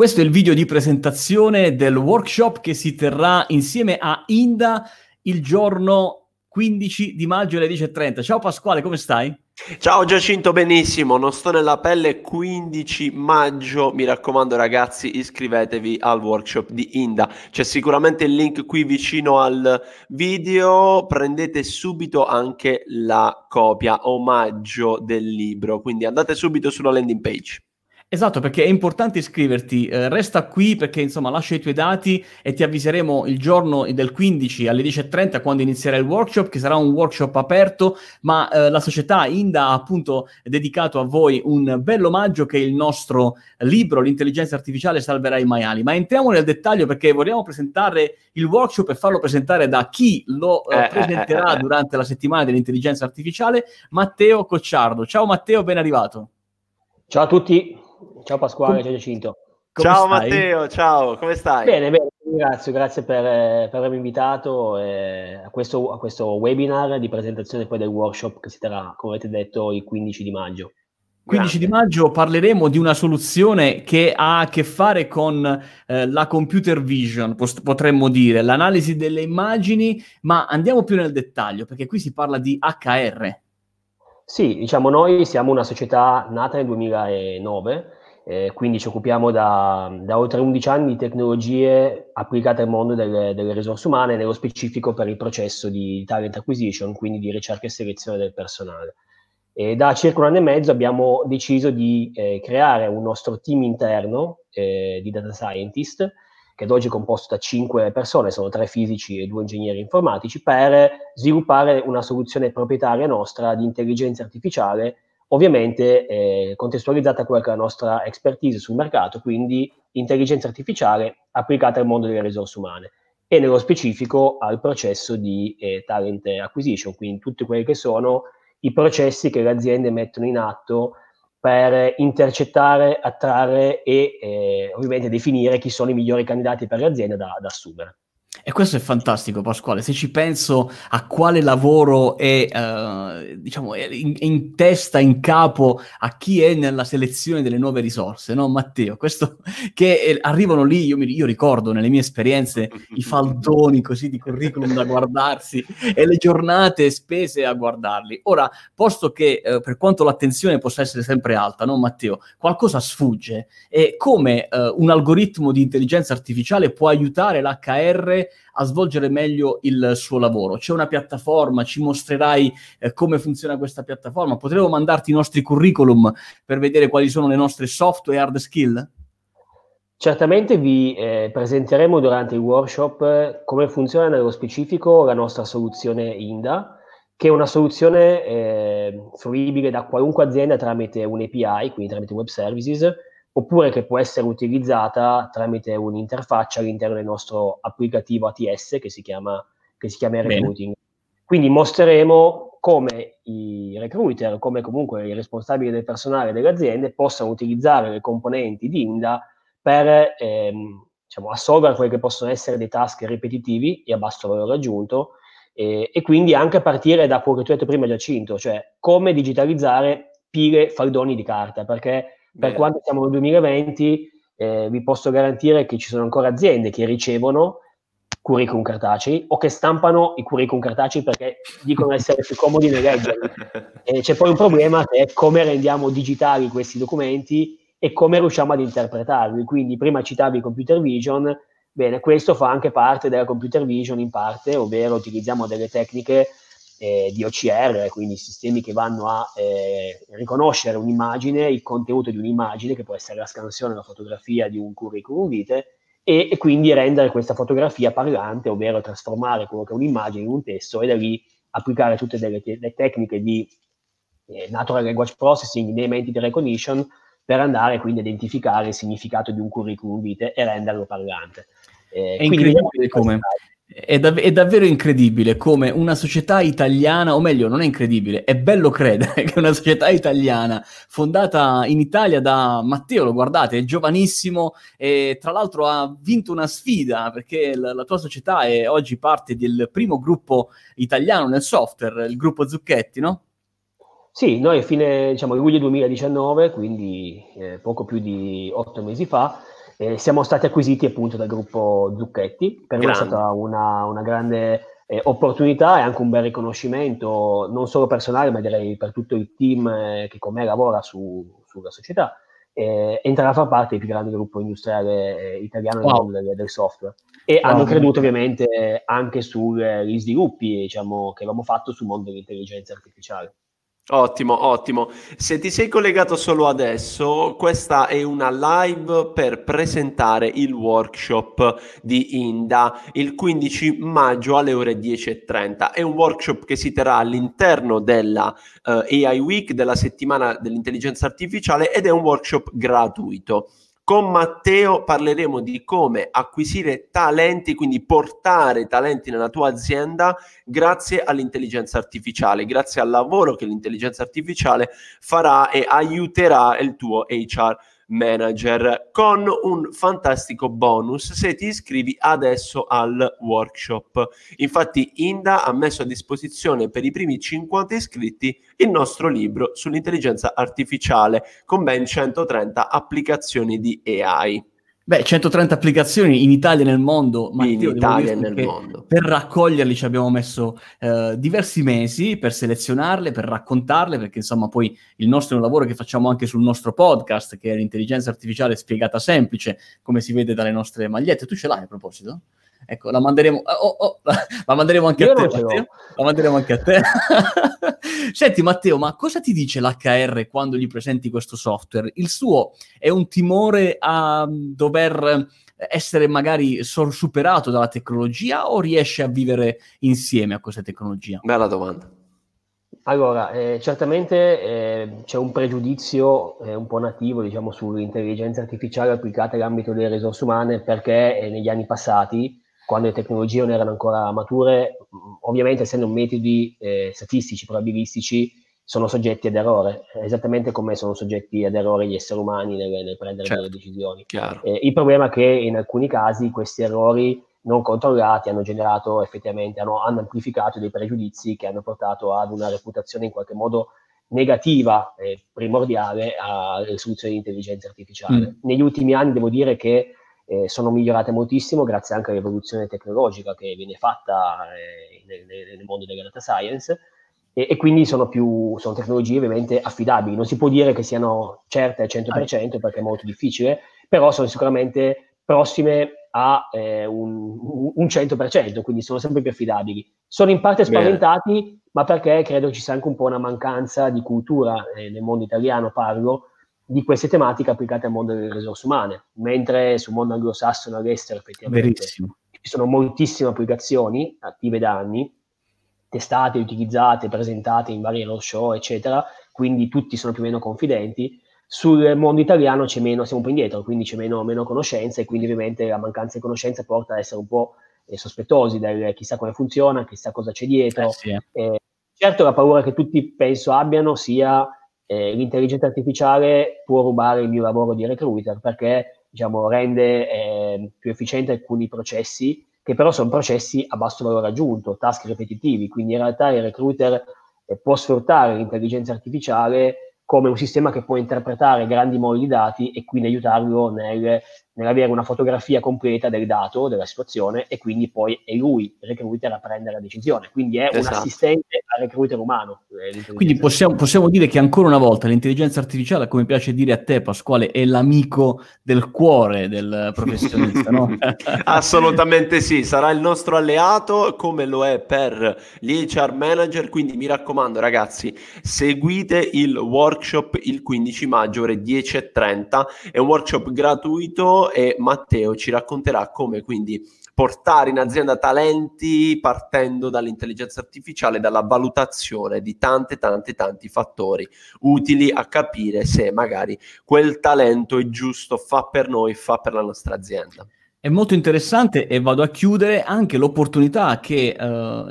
Questo è il video di presentazione del workshop che si terrà insieme a Inda il giorno 15 di maggio alle 10.30. Ciao Pasquale, come stai? Ciao Giacinto, benissimo, non sto nella pelle, 15 maggio, mi raccomando ragazzi iscrivetevi al workshop di Inda, c'è sicuramente il link qui vicino al video, prendete subito anche la copia omaggio del libro, quindi andate subito sulla landing page. Esatto, perché è importante iscriverti. Eh, resta qui perché insomma lascia i tuoi dati e ti avviseremo il giorno del 15 alle 10.30 quando inizierà il workshop, che sarà un workshop aperto, ma eh, la società Inda ha appunto dedicato a voi un bello omaggio che è il nostro libro, L'intelligenza artificiale salverà i maiali. Ma entriamo nel dettaglio perché vogliamo presentare il workshop e farlo presentare da chi lo eh, eh, eh presenterà eh, durante la settimana dell'intelligenza artificiale, Matteo Cocciardo. Ciao Matteo, ben arrivato. Ciao a tutti. Ciao Pasquale, Com- ciao Giacinto. ciao stai? Matteo, ciao, come stai? Bene, bene, grazie, grazie per, per avermi invitato eh, a, questo, a, questo, webinar di presentazione poi del workshop che si terrà, come avete detto, il 15 di maggio. 15 di maggio parleremo di una soluzione che ha a che fare con eh, la computer vision, potremmo dire, l'analisi delle immagini, ma andiamo più nel dettaglio perché qui si parla di HR. Sì, diciamo noi siamo una società nata nel 2009, eh, quindi ci occupiamo da, da, oltre 11 anni di tecnologie applicate al mondo delle, delle, risorse umane, nello specifico per il processo di talent acquisition, quindi di ricerca e selezione del personale. E da circa un anno e mezzo abbiamo deciso di eh, creare un nostro team interno eh, di data scientist che ad oggi è composto da cinque persone, sono tre fisici e due ingegneri informatici, per sviluppare una soluzione proprietaria nostra di intelligenza artificiale, ovviamente eh, contestualizzata a quella che è la nostra expertise sul mercato, quindi intelligenza artificiale applicata al mondo delle risorse umane e nello specifico al processo di eh, talent acquisition, quindi tutti quelli che sono i processi che le aziende mettono in atto per intercettare, attrarre e eh, ovviamente definire chi sono i migliori candidati per le aziende da, da assumere. E questo è fantastico, Pasquale. Se ci penso a quale lavoro è, uh, diciamo, è in, in, testa, in capo a chi è nella selezione delle nuove risorse, no, Matteo? Questo che eh, arrivano lì, io, mi, io, ricordo nelle mie esperienze i faldoni così di curriculum da guardarsi e le giornate spese a guardarli. Ora, posto che uh, per quanto l'attenzione possa essere sempre alta, no, Matteo? Qualcosa sfugge e come uh, un algoritmo di intelligenza artificiale può aiutare l'HR a svolgere meglio il suo lavoro. C'è una piattaforma, ci mostrerai eh, come funziona questa piattaforma. Potremmo mandarti i nostri curriculum per vedere quali sono le nostre soft e hard skill? Certamente vi eh, presenteremo durante il workshop eh, come funziona nello specifico la nostra soluzione INDA, che è una soluzione eh, fruibile da qualunque azienda tramite un API, quindi tramite web services, oppure che può essere utilizzata tramite un'interfaccia all'interno del nostro applicativo ATS che si chiama, che si chiama Recruiting. Quindi mostreremo come i recruiter, come comunque i responsabili del personale delle aziende possano utilizzare le componenti di INDA per ehm, diciamo, assolvere quelli che possono essere dei task ripetitivi e a basso valore aggiunto e, e quindi anche a partire da quello che tu hai detto prima Giacinto, cioè come digitalizzare pile, faldoni di carta, perché per quanto siamo nel 2020, eh, vi posso garantire che ci sono ancora aziende che ricevono curriculum cartacei o che stampano i curriculum cartacei perché dicono essere più comodi nel leggerli. E c'è poi un problema che è come rendiamo digitali questi documenti e come riusciamo ad interpretarli. Quindi prima citavi computer vision, bene, questo fa anche parte della computer vision in parte, ovvero utilizziamo delle tecniche eh, di OCR, quindi sistemi che vanno a eh, riconoscere un'immagine, il contenuto di un'immagine, che può essere la scansione, la fotografia di un curriculum vitae, e, e, quindi rendere questa fotografia parlante, ovvero trasformare quello che è un'immagine in un testo e da lì applicare tutte delle te- le tecniche di eh, natural language processing, name entity recognition, per andare quindi a identificare il significato di un curriculum vitae e renderlo parlante. Eh, è incredibile come è, dav- è, davvero incredibile come una società italiana, o meglio, non è incredibile, è bello credere che una società italiana fondata in Italia da Matteo, lo guardate, è giovanissimo e tra l'altro ha vinto una sfida perché la, la tua società è oggi parte del primo gruppo italiano nel software, il gruppo Zucchetti, no? Sì, noi a fine diciamo, luglio 2019, quindi eh, poco più di otto mesi fa, eh, siamo stati acquisiti appunto dal gruppo Zucchetti, per noi è stata una, una grande eh, opportunità e anche un bel riconoscimento, non solo personale, ma direi per tutto il team eh, che con me lavora su, sulla società, eh, entrare a far parte del più grande gruppo industriale eh, italiano wow. del, del, software. E wow. hanno creduto ovviamente ananche sugli sviluppi diciamo, che avevamo fatto sul mondo dell'intelligenza artificiale. Ottimo, ottimo. Se ti sei collegato solo adesso, questa è una live per presentare il workshop di Inda il 15 maggio alle ore 10.30. È un workshop che si terrà all'interno della uh, eh, AI Week, della settimana dell'intelligenza artificiale ed è un workshop gratuito. Con Matteo parleremo di come acquisire talenti, quindi portare talenti nella tua azienda grazie all'intelligenza artificiale, grazie al lavoro che l'intelligenza artificiale farà e aiuterà il tuo HR manager con un fantastico bonus se ti iscrivi adesso al workshop. Infatti Inda ha messo a disposizione per i primi 50 iscritti il nostro libro sull'intelligenza artificiale con ben 130 applicazioni di AI. Beh, 130 applicazioni in Italia e nel mondo. Matteo, in Italia e nel mondo. Per raccoglierli ci abbiamo messo eh, diversi mesi per selezionarle, per raccontarle, perché insomma poi il nostro è un lavoro che facciamo anche sul nostro podcast, che è l'intelligenza artificiale spiegata semplice, come si vede dalle nostre magliette. Tu ce l'hai a proposito? Ecco, la manderemo, oh, oh, la manderemo anche Io a te, Matteo. La manderemo anche a te. Senti, Matteo, ma cosa ti dice l'HR quando gli presenti questo software? Il suo è un timore a dover essere magari superato dalla tecnologia o riesce a vivere insieme a questa tecnologia? Bella domanda. Allora, eh, certamente eh, c'è un pregiudizio eh, un po' nativo diciamo, sull'intelligenza artificiale applicata all'ambito delle risorse umane perché eh, negli anni passati quando le tecnologie non erano ancora mature, ovviamente essendo metodi eh, statistici, probabilistici, sono soggetti ad errore, esattamente come sono soggetti ad errore gli esseri umani nel, nel prendere certo, delle decisioni. Eh, il problema è che in alcuni casi questi errori non controllati hanno generato effettivamente, hanno, hanno amplificato dei pregiudizi che hanno portato ad una reputazione in qualche modo negativa e primordiale alle soluzioni di intelligenza artificiale. Mm. Negli ultimi anni devo dire che eh, sono migliorate moltissimo grazie anche all'evoluzione tecnologica che viene fatta eh, nel, nel, mondo della data science e, e, quindi sono, più, sono tecnologie ovviamente affidabili. Non si può dire che siano certe al 100% perché è molto difficile, però sono sicuramente prossime a eh, un, un, 100%, quindi sono sempre più affidabili. Sono in parte spaventati, Bene. ma perché credo ci sia anche un po' una mancanza di cultura, eh, nel mondo italiano parlo, di queste tematiche applicate al mondo delle risorse umane, mentre sul mondo anglosassone all'estero effettivamente Verissimo. ci sono moltissime applicazioni attive da anni, testate, utilizzate, presentate in vari roadshow, eccetera, quindi tutti sono più o meno confidenti. Sul mondo italiano c'è meno, siamo un po' indietro, quindi c'è meno, meno conoscenza e quindi ovviamente la mancanza di conoscenza porta ad essere un po' eh, sospettosi del chissà come funziona, chissà cosa c'è dietro. Eh sì. eh, certo la paura che tutti penso abbiano sia eh, l'intelligenza artificiale può rubare il mio lavoro di recruiter perché diciamo, rende eh, più efficienti alcuni processi che però sono processi a basso valore aggiunto, task ripetitivi, quindi in realtà il recruiter eh, può sfruttare l'intelligenza artificiale come un sistema che può interpretare grandi moli di dati e quindi aiutarlo nel nell'avere una fotografia completa del dato, della situazione, e quindi poi è lui, il recruiter, a prendere la decisione. Quindi è esatto. un assistente al recruiter umano. Eh, quindi possiamo, possiamo, dire che ancora una volta l'intelligenza artificiale, come piace dire a te Pasquale, è l'amico del cuore del professionista, no? Assolutamente sì, sarà il nostro alleato come lo è per gli HR manager, quindi mi raccomando ragazzi, seguite il workshop il 15 maggio ore 10.30, è un workshop gratuito e Matteo ci racconterà come quindi portare in azienda talenti partendo dall'intelligenza artificiale, dalla valutazione di tante, tante, tanti fattori utili a capire se magari quel talento è giusto, fa per noi, fa per la nostra azienda. È molto interessante e vado a chiudere anche l'opportunità che uh,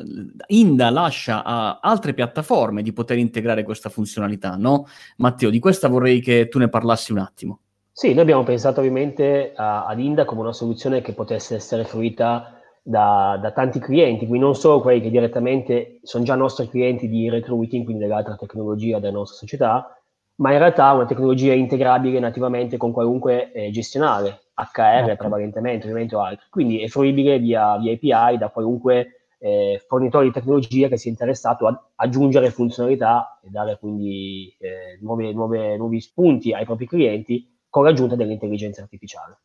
Inda lascia a altre piattaforme di poter integrare questa funzionalità, no? Matteo, di questa vorrei che tu ne parlassi un attimo. Sì, noi abbiamo pensato ovviamente a, ad Inda come una soluzione che potesse essere fruita da, da, tanti clienti, quindi non solo quelli che direttamente sono già nostri clienti di recruiting, quindi dell'altra tecnologia della nostra società, ma in realtà una tecnologia integrabile nativamente con qualunque eh, gestionale, HR prevalentemente, ovviamente o altri. Quindi è fruibile via, via API da qualunque eh, fornitore di tecnologia che sia interessato ad aggiungere funzionalità e dare quindi eh, nuove, nuove, nuovi spunti ai propri clienti con l'aggiunta dell'intelligenza artificiale.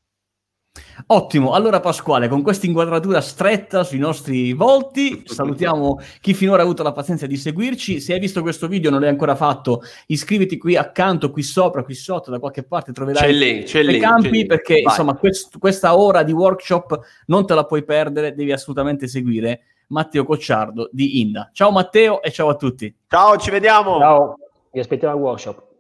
Ottimo, allora Pasquale, con questa inquadratura stretta sui nostri volti, salutiamo chi finora ha avuto la pazienza di seguirci. Se hai visto questo video e non l'hai ancora fatto, iscriviti qui accanto, qui sopra, qui sotto, da qualche parte troverai c'è lì, c'è i campi, lì. perché insomma quest- questa ora di workshop non te la puoi perdere, devi assolutamente seguire Matteo Cocciardo di Inda. Ciao Matteo e ciao a tutti. Ciao, ci vediamo. Ciao, vi aspettiamo al workshop.